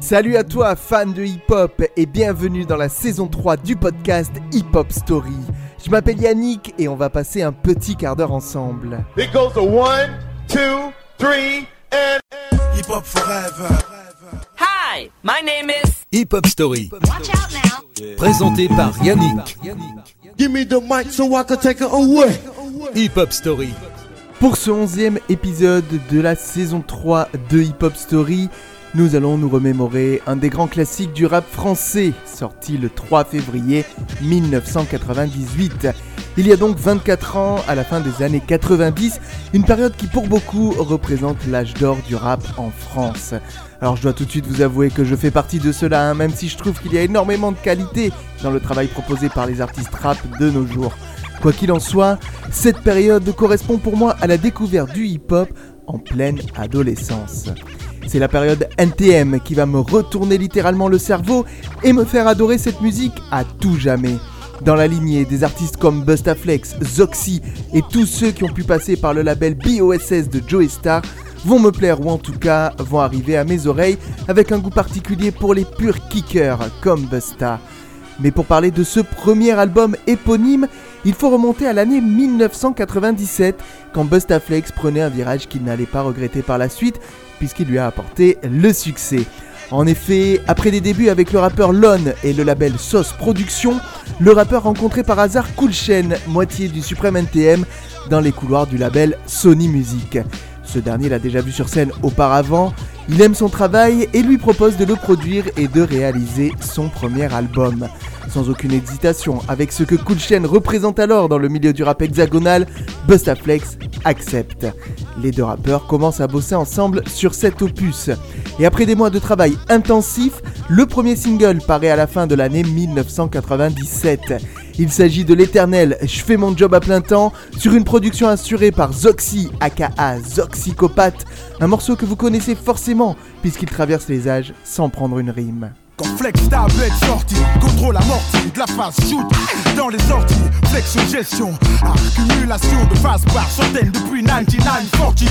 Salut à toi, fan de hip-hop, et bienvenue dans la saison 3 du podcast Hip Hop Story. Je m'appelle Yannick et on va passer un petit quart d'heure ensemble. It goes to one, two, three, and Hip Hop Forever. Hi, my name is. Hip Hop Story, Watch out now. présenté par Yannick. Give me the mic so I can take it away. Hip Hop Story, Pour ce onzième épisode de la saison 3 de Hip Hop Story, nous allons nous remémorer un des grands classiques du rap français, sorti le 3 février 1998. Il y a donc 24 ans, à la fin des années 90, une période qui pour beaucoup représente l'âge d'or du rap en France. Alors je dois tout de suite vous avouer que je fais partie de cela, hein, même si je trouve qu'il y a énormément de qualité dans le travail proposé par les artistes rap de nos jours. Quoi qu'il en soit, cette période correspond pour moi à la découverte du hip-hop en pleine adolescence. C'est la période NTM qui va me retourner littéralement le cerveau et me faire adorer cette musique à tout jamais. Dans la lignée des artistes comme Bustaflex, Zoxy et tous ceux qui ont pu passer par le label BOSS de Joey Star vont me plaire ou en tout cas vont arriver à mes oreilles avec un goût particulier pour les purs kickers comme Busta. Mais pour parler de ce premier album éponyme, il faut remonter à l'année 1997 quand Bustaflex prenait un virage qu'il n'allait pas regretter par la suite puisqu'il lui a apporté le succès. En effet, après des débuts avec le rappeur Lon et le label Sauce Productions, le rappeur rencontrait par hasard Cool Chain, moitié du Supreme NTM, dans les couloirs du label Sony Music. Ce dernier l'a déjà vu sur scène auparavant, il aime son travail et lui propose de le produire et de réaliser son premier album. Sans aucune hésitation, avec ce que Cool représente alors dans le milieu du rap hexagonal, Bustaflex accepte. Les deux rappeurs commencent à bosser ensemble sur cet opus. Et après des mois de travail intensif, le premier single paraît à la fin de l'année 1997. Il s'agit de l'éternel Je fais mon job à plein temps sur une production assurée par Zoxy aka Zoxycopathe, un morceau que vous connaissez forcément puisqu'il traverse les âges sans prendre une rime. Quand Flex tablette sortie, contrôle amorti de la phase shoot dans les sorties, flex gestion, accumulation de phase par centaines depuis 9940.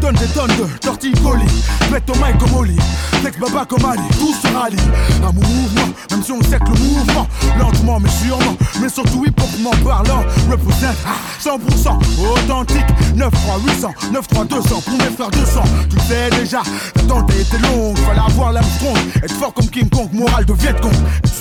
Donne des tonnes de torticolis, mets ton mic comme Oli, flex baba comme Ali, tout se rallie mon mouvement, même si on sait que le mouvement, lentement mais sûrement, mais surtout hip hopement parlant, représente 100% authentique, 93800, 93200 pour mes frères 200. Tu sais déjà, l'attente été longue, fallait avoir l'Armstrong, être fort comme King Kong, morale de Viet Cong,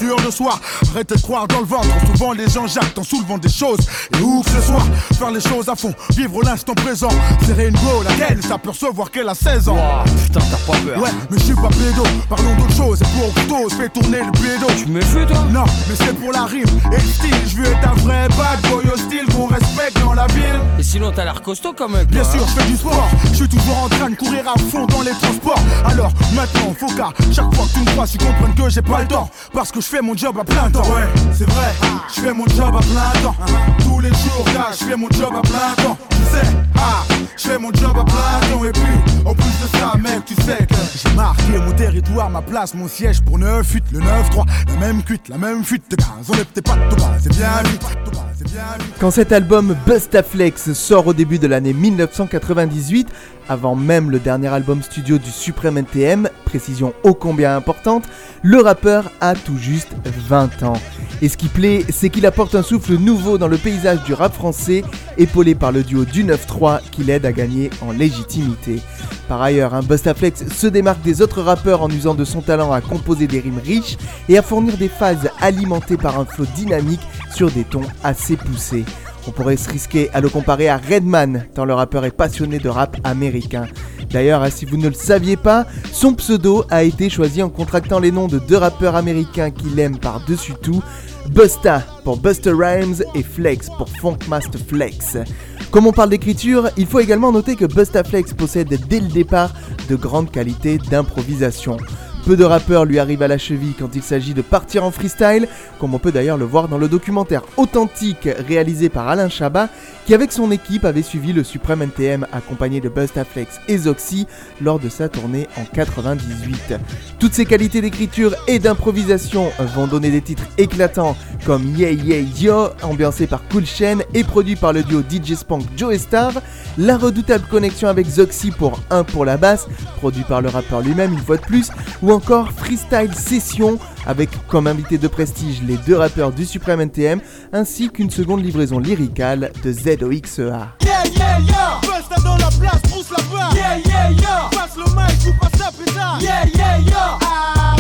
sûr de soi, arrêtez de croire dans le ventre, souvent les gens jactent en soulevant des choses, et où que ce soit, faire les choses à fond, vivre l'instant présent, serrer une go, laquelle s'apercevoir qu'elle a 16 ans. Putain, t'as pas peur. Ouais, mais je suis pas pédo, parlons d'autre chose, et pour couteau, je fais tourner le pédo. Tu me fais toi? Non, mais c'est pour la rime et le style. Je veux être un vrai bad boy hostile qu'on respecte dans la ville. Et sinon, t'as l'air costaud quand même. Bien sûr, hein. je fais du sport. Je suis toujours en train de courir à fond dans les transports. Alors maintenant, faut qu'à chaque fois que tu me crois, tu comprennes que j'ai pas le temps. Parce que je fais mon job à plein temps. Ouais, c'est vrai. Je fais mon job à plein temps. Tous les jours, gars, je fais mon job à plein temps. Tu sais, ah, je fais mon job à plein temps. Et puis, en plus de ça, mec, tu sais que j'ai marqué mon territoire, ma place, mon siège pour 9-8, le 9-3. La même cuite, la même fuite de gaz. On est peut-être pas de c'est bien vite. Quand cet album Bustaflex sort au début de l'année 1998, avant même le dernier album studio du Supreme NTM, précision ô combien importante, le rappeur a tout juste 20 ans. Et ce qui plaît, c'est qu'il apporte un souffle nouveau dans le paysage du rap français, épaulé par le duo du 9-3 qui l'aide à gagner en légitimité. Par ailleurs, un Bustaflex se démarque des autres rappeurs en usant de son talent à composer des rimes riches et à fournir des phases alimentées par un flow dynamique sur des tons assez poussés. On pourrait se risquer à le comparer à Redman, tant le rappeur est passionné de rap américain. D'ailleurs, hein, si vous ne le saviez pas, son pseudo a été choisi en contractant les noms de deux rappeurs américains qu'il aime par-dessus tout, Busta pour Buster Rhymes et Flex pour Funkmaster Flex. Comme on parle d'écriture, il faut également noter que Busta Flex possède dès le départ de grandes qualités d'improvisation. Peu de rappeurs lui arrivent à la cheville quand il s'agit de partir en freestyle, comme on peut d'ailleurs le voir dans le documentaire authentique réalisé par Alain Chabat, qui avec son équipe avait suivi le Supreme NTM accompagné de Bustaflex et Zoxy lors de sa tournée en 98. Toutes ces qualités d'écriture et d'improvisation vont donner des titres éclatants comme Yeah Yeah Yo, ambiancé par Cool Chain et produit par le duo DJ Spank Joe Star, la redoutable connexion avec Zoxy pour 1 pour la basse, produit par le rappeur lui-même une fois de plus, ou encore Freestyle Session avec comme invité de prestige les deux rappeurs du Supreme NTM ainsi qu'une seconde livraison lyricale de ZOXEA. Yeah, yeah, yeah Busta dans la place, pousse la barre. Yeah, yeah, yeah Passe le mic ou passe la pétard Yeah, yeah, yeah Ah,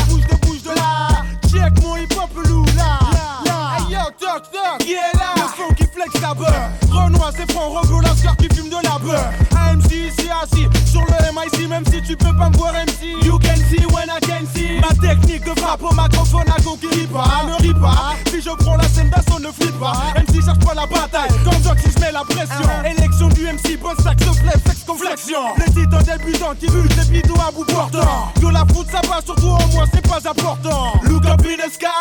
Qui est là? Le son qui flex la beurre Renoir, c'est franc, Rogo, Lascar qui fume de la beurre AMC ici assis. Sur le MIC Même si tu peux pas me voir MC You can see when I can see. Ma technique de frappe au microphone à go qui rit pas Ne ris pas Si je prends la scène d'assaut ne flippe pas. MC cherche pas la bataille. Quand Doc si je mets la pression. Élection du MC, bon sac de flèche, sexe comme flexion Les titans débutants qui butent les bidons à bout portant. Que la foot ça va surtout au moins c'est pas important. Look up in the sky,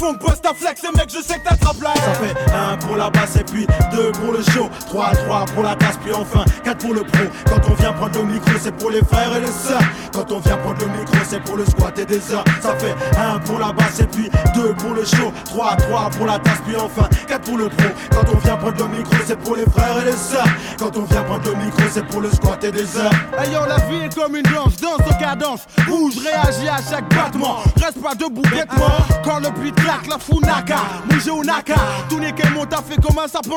fond post à flex, et mec je sais que t'attrapes la Ça fait 1 pour la basse et puis 2 pour le show. 3, 3 pour la tasse puis enfin 4 pour le pro. Quand on vient prendre le micro c'est pour les frères et les sœurs. Quand on vient prendre le micro c'est pour le squat et des heures. Ça fait 1 pour la basse et puis 2 pour le show. 3, 3 pour la tasse puis enfin 4 pour le pro. Quand on vient prendre le micro c'est pour les frères et les sœurs. Quand on vient prendre le micro c'est pour le squat et des heures. Ayant la vie est comme une danse, danse au cadence. Bouge, réagis à chaque battement. Reste pas debout bêtement. Quand le claque, la funaka Mouge au naka. Tout n'est qu'un mot, t'as fait comme un sapin.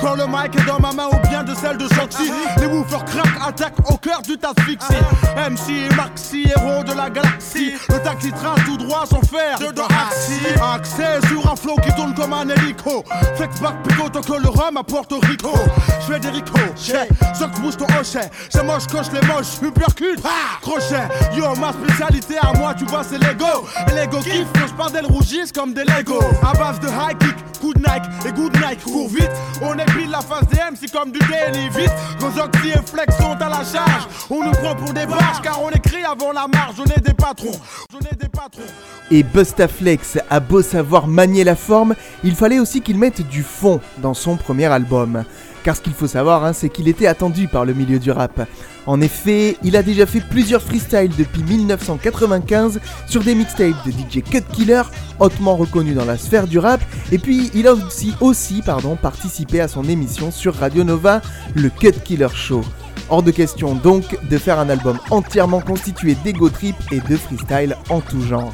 Quand le mic est dans ma main ou bien de celle de Soxy Les woofers craquent, attaquent au cœur du asphyxie MC et Maxi, héros de la galaxie. Le taxi trace tout droit sans faire de axi Accès sur un flow qui tourne comme un hélico. Flex back pico que le rhum à Porto Rico. Je fais des ricochets, Sox bouge ton hochet. C'est moche, coche les moches, uppercut, crochet. Yo, ma spécialité à moi, tu vois, c'est l'ego. Et l'ego kiffe je parle d'elles rougissent comme des Lego. À base de high kick, coup de Nike et good Nike Cours vite, on épile la face des MC comme du daily vite Quand Zoxy et Flex sont à la charge. On nous prend pour des barges car on écrit avant la marge. On est des patrons, on est des patrons. Et Bustaflex a beau savoir manier la forme, il fallait aussi qu'il mette du fond dans son premier album. Car ce qu'il faut savoir, hein, c'est qu'il était attendu par le milieu du rap. En effet, il a déjà fait plusieurs freestyles depuis 1995 sur des mixtapes de DJ Cut Killer, hautement reconnu dans la sphère du rap, et puis il a aussi, aussi participé à son émission sur Radio Nova, le Cut Killer Show. Hors de question donc de faire un album entièrement constitué d'ego trip et de freestyle en tout genre.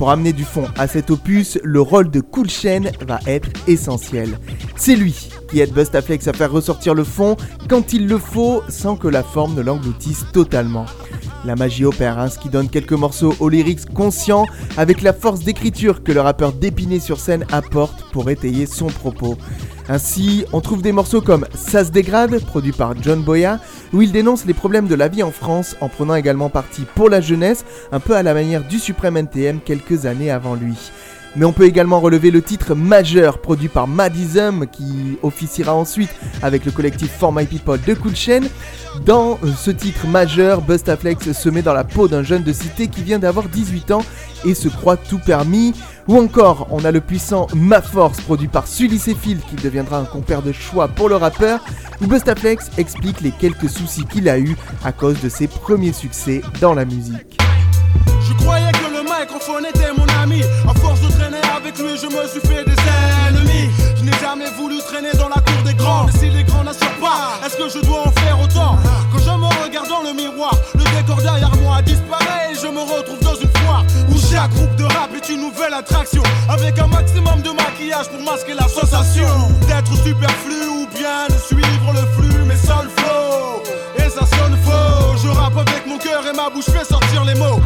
Pour amener du fond à cet opus, le rôle de Cool Chain va être essentiel. C'est lui qui aide Bustaflex à faire ressortir le fond quand il le faut sans que la forme ne l'engloutisse totalement. La magie opère, hein, ce qui donne quelques morceaux aux lyrics conscients avec la force d'écriture que le rappeur dépiné sur scène apporte pour étayer son propos. Ainsi, on trouve des morceaux comme Ça se dégrade, produit par John Boya, où il dénonce les problèmes de la vie en France en prenant également parti pour la jeunesse, un peu à la manière du Suprême NTM quelques années avant lui. Mais on peut également relever le titre majeur produit par Madism qui officiera ensuite avec le collectif For My People de Cool Chain. Dans ce titre majeur, Bustaflex se met dans la peau d'un jeune de cité qui vient d'avoir 18 ans et se croit tout permis. Ou encore, on a le puissant Ma Force produit par Sully Phil qui deviendra un compère de choix pour le rappeur, où Bustaflex explique les quelques soucis qu'il a eu à cause de ses premiers succès dans la musique. Le microphone était mon ami. À force de traîner avec lui, je me suis fait des ennemis. Je n'ai jamais voulu traîner dans la cour des grands. Mais si les grands n'assurent pas, est-ce que je dois en faire autant? Quand je me regarde dans le miroir, le décor derrière moi disparaît et je me retrouve dans une foire où chaque groupe de rap est une nouvelle attraction. Avec un maximum de maquillage pour masquer la sensation d'être superflu ou bien de suivre le flux, mais le flow. Et ça sonne faux. Je rappe avec mon cœur et ma bouche fait sortir les mots.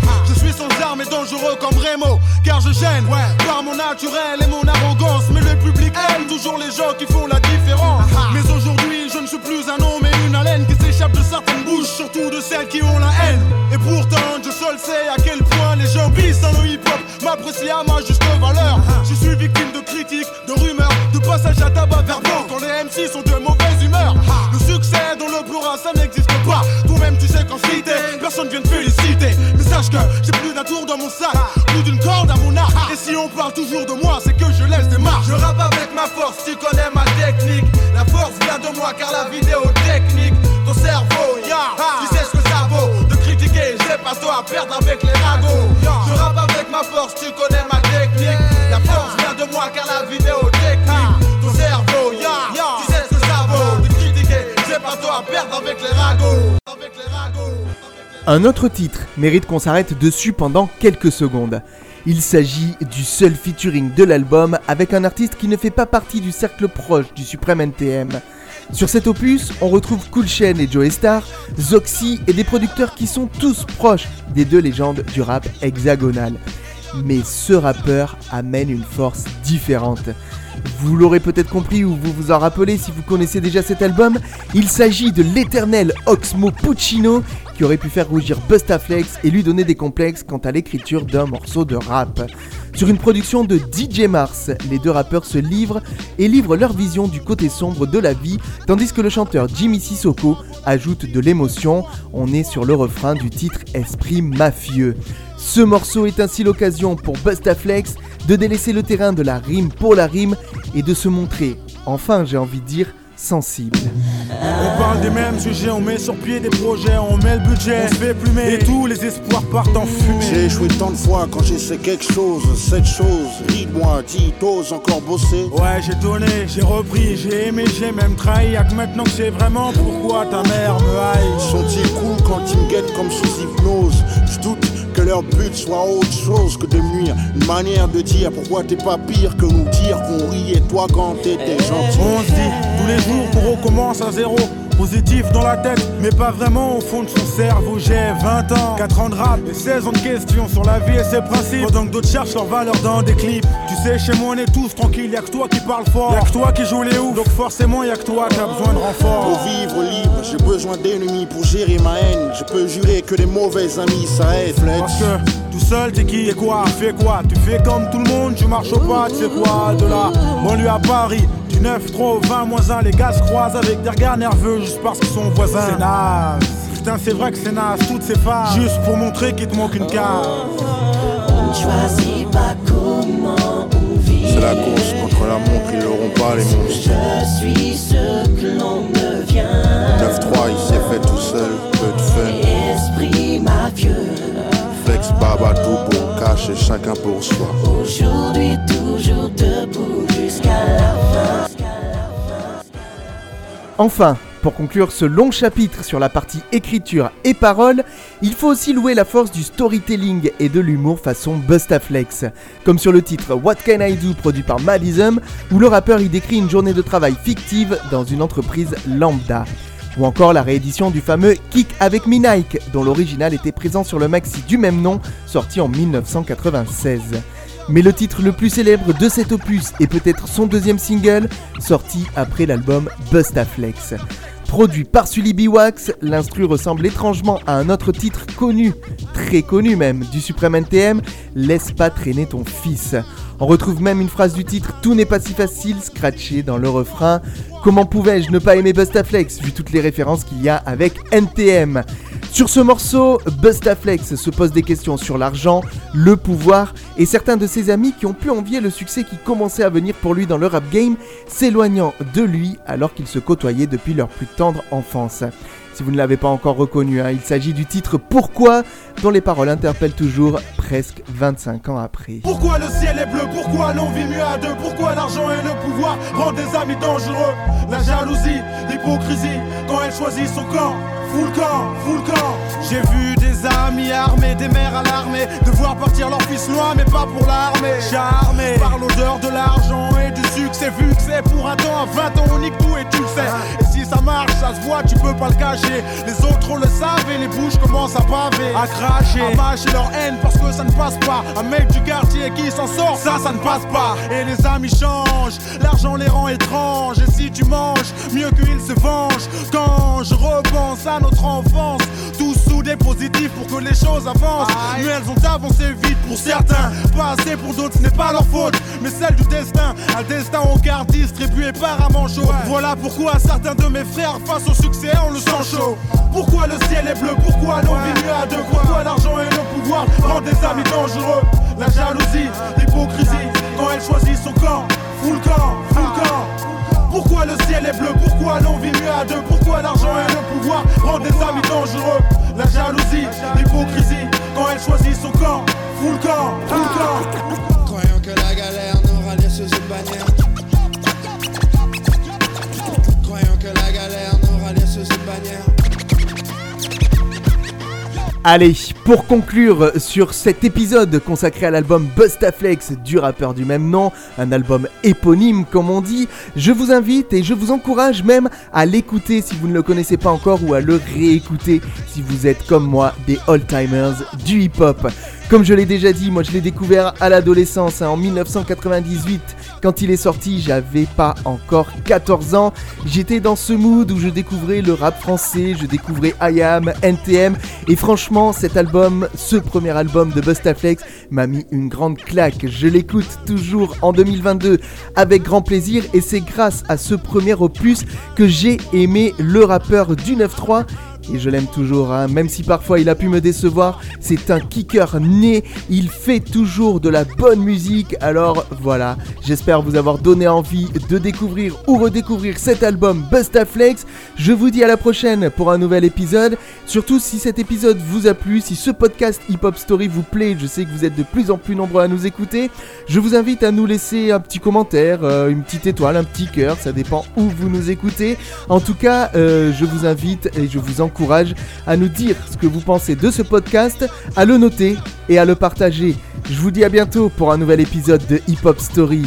Sans armes et dangereux comme Remo. Car je gêne par mon naturel et mon arrogance. Mais le public aime toujours les gens qui font la différence. Mais aujourd'hui, je ne suis plus un homme et une haleine qui s'échappe de certaines bouches, surtout de celles qui ont la haine. Et pourtant, je seul sais à quel point les gens pissent dans le hip-hop m'apprécient à ma juste valeur. Je suis victime de critiques, de rumeurs, de passages à tabac verbaux quand les MC sont de mauvaise humeur. Le succès dans le plural, ça n'existe pas. Toi-même, tu sais qu'en cité, personne vient te féliciter. Mais sache que j'ai plus d'un tour dans mon sac, plus d'une corde à mon arc. Et si on parle toujours de moi, c'est que je laisse des marques. Je rappe avec ma force, tu connais ma technique. La force vient de moi car la vidéo technique, ton cerveau, ya, tu sais ce que ça vaut. De critiquer, j'ai pas toi à perdre avec les ragots. Je rappe avec ma force, tu connais ma technique. La force vient de moi car la vidéo Un autre titre mérite qu'on s'arrête dessus pendant quelques secondes. Il s'agit du seul featuring de l'album avec un artiste qui ne fait pas partie du cercle proche du suprême NTM. Sur cet opus, on retrouve Cool Chain et Joe Star, Zoxy et des producteurs qui sont tous proches des deux légendes du rap hexagonal. Mais ce rappeur amène une force différente. Vous l'aurez peut-être compris ou vous vous en rappelez si vous connaissez déjà cet album, il s'agit de l'éternel Oxmo Puccino qui aurait pu faire rougir Bustaflex et lui donner des complexes quant à l'écriture d'un morceau de rap. Sur une production de DJ Mars, les deux rappeurs se livrent et livrent leur vision du côté sombre de la vie, tandis que le chanteur Jimmy Sissoko ajoute de l'émotion. On est sur le refrain du titre Esprit mafieux. Ce morceau est ainsi l'occasion pour Bustaflex de délaisser le terrain de la rime pour la rime et de se montrer, enfin j'ai envie de dire, sensible. On parle des mêmes sujets, on met sur pied des projets, on met le budget, on se fait plumer, et tous les espoirs partent en fumée. J'ai échoué tant de fois quand j'essaie quelque chose, cette chose, dis-moi, dis, t'oses encore bosser Ouais, j'ai donné, j'ai repris, j'ai aimé, j'ai même trahi. Y'a que maintenant que j'ai vraiment pourquoi ta mère me haït. Sont-ils cool quand ils me guettent comme sous hypnose Je doute leur but soit autre chose que de nuire. Une manière de dire pourquoi t'es pas pire que nous dire qu'on riait toi quand t'étais gentil. On se dit, tous les jours qu'on recommence à zéro. Positif dans la tête, mais pas vraiment au fond de son cerveau. J'ai 20 ans, 4 ans de rap et 16 ans de questions sur la vie et ses principes. Pendant que d'autres cherchent leur valeur dans des clips. Tu sais, chez moi on est tous tranquilles, y'a que toi qui parle fort. Y'a que toi qui joue les oufs, donc forcément y'a que toi qui a besoin de renfort. Pour vivre libre, j'ai besoin d'ennemis pour gérer ma haine. Je peux jurer que les mauvais amis ça aide. Parce que tout seul t'es qui et quoi? Fais quoi? Tu fais comme tout le monde, tu marches au pas, tu sais quoi? De là, banlieue à Paris, 9 3 au 20 moins 1, les gars se croisent avec des regards nerveux juste parce qu'ils sont voisins. C'est naze. Putain, c'est vrai que c'est naze, toutes ces phases. Juste pour montrer qu'il te manque une case. On ne choisit pas comment on vit. C'est la course contre la montre, ils l'auront pas les monstres. Je suis ce que l'on devient. 9-3, il s'est fait tout seul, peu de fun. Esprit mafieux. Flex, baba, tout pour cash et chacun pour soi. Aujourd'hui, Enfin, pour conclure ce long chapitre sur la partie écriture et parole, il faut aussi louer la force du storytelling et de l'humour façon Bustaflex, comme sur le titre What Can I Do produit par Madism, où le rappeur y décrit une journée de travail fictive dans une entreprise lambda. Ou encore la réédition du fameux Kick avec Me Nike, dont l'original était présent sur le maxi du même nom, sorti en 1996. Mais le titre le plus célèbre de cet opus est peut-être son deuxième single, sorti après l'album Bustaflex. Produit par Sully Biwax, l'instru ressemble étrangement à un autre titre connu, très connu même, du Supreme NTM, Laisse pas traîner ton fils. On retrouve même une phrase du titre Tout n'est pas si facile, scratché dans le refrain. Comment pouvais-je ne pas aimer Bustaflex vu toutes les références qu'il y a avec NTM Sur ce morceau, Bustaflex se pose des questions sur l'argent, le pouvoir et certains de ses amis qui ont pu envier le succès qui commençait à venir pour lui dans le rap game, s'éloignant de lui alors qu'ils se côtoyaient depuis leur plus tendre enfance. Si vous ne l'avez pas encore reconnu, hein, il s'agit du titre Pourquoi, dont les paroles interpellent toujours presque 25 ans après. Pourquoi le ciel est bleu? Pourquoi l'on vit mieux à deux? Pourquoi l'argent et le pouvoir rendent des amis dangereux? La jalousie, l'hypocrisie, quand elle choisit son camp. Full camp, full camp. J'ai vu des amis armés, des mères alarmées, devoir partir leur fils loin, mais pas pour l'armée. Charmé par l'odeur de l'argent et succès, vu que c'est pour un temps, à 20 ans on nique tout et tu le sais. Et si ça marche, ça se voit, tu peux pas le cacher. Les autres le savent et les bouches commencent à paver, à cracher, à mâcher leur haine parce que ça ne passe pas. Un mec du quartier qui s'en sort, ça, ça ne passe pas. Et les amis changent, l'argent les rend étranges. Et si tu manges, mieux qu'ils se vengent. Quand je repense à notre enfance, tous soudés positifs pour que les choses avancent. Mais elles ont avancé vite pour certains, pas assez pour d'autres, ce n'est pas leur faute, mais celle du destin. Un destin au quart distribué par un manchot. Voilà pourquoi certains de mes frères, face au succès, on le sent chaud. Pourquoi le ciel est bleu? Pourquoi l'on vit mieux à deux? Pourquoi l'argent et le pouvoir rendent des amis dangereux? La jalousie, l'hypocrisie, quand elle choisit son camp. Full camp, full camp. Pourquoi le ciel est bleu? Pourquoi l'on vit mieux à deux? Pourquoi l'argent et le pouvoir rendent des amis dangereux? La jalousie, l'hypocrisie, quand elle choisit son camp, full camp, full camp. Que la galère nous sous une bannière. Allez, pour conclure sur cet épisode consacré à l'album Bustaflex du rappeur du même nom, un album éponyme comme on dit, je vous invite et je vous encourage même à l'écouter si vous ne le connaissez pas encore ou à le réécouter si vous êtes comme moi des old-timers du hip-hop. Comme je l'ai déjà dit, moi je l'ai découvert à l'adolescence, hein, en 1998. Quand il est sorti, j'avais pas encore 14 ans. J'étais dans ce mood où je découvrais le rap français, je découvrais IAM, NTM. Et franchement, cet album, ce premier album de Bustaflex, m'a mis une grande claque. Je l'écoute toujours en 2022 avec grand plaisir. Et c'est grâce à ce premier opus que j'ai aimé le rappeur du 9-3 et je l'aime toujours, hein. même si parfois il a pu me décevoir, c'est un kicker né, il fait toujours de la bonne musique, alors voilà, j'espère vous avoir donné envie de découvrir ou redécouvrir cet album Bustaflex, je vous dis à la prochaine pour un nouvel épisode, surtout si cet épisode vous a plu, si ce podcast Hip Hop Story vous plaît, je sais que vous êtes de plus en plus nombreux à nous écouter, je vous invite à nous laisser un petit commentaire, euh, une petite étoile, un petit cœur, ça dépend où vous nous écoutez, en tout cas, euh, je vous invite et je vous encourage à nous dire ce que vous pensez de ce podcast, à le noter et à le partager. Je vous dis à bientôt pour un nouvel épisode de Hip Hop Story.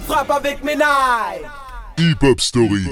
Frappe avec mes nailles. Hip Hop Story.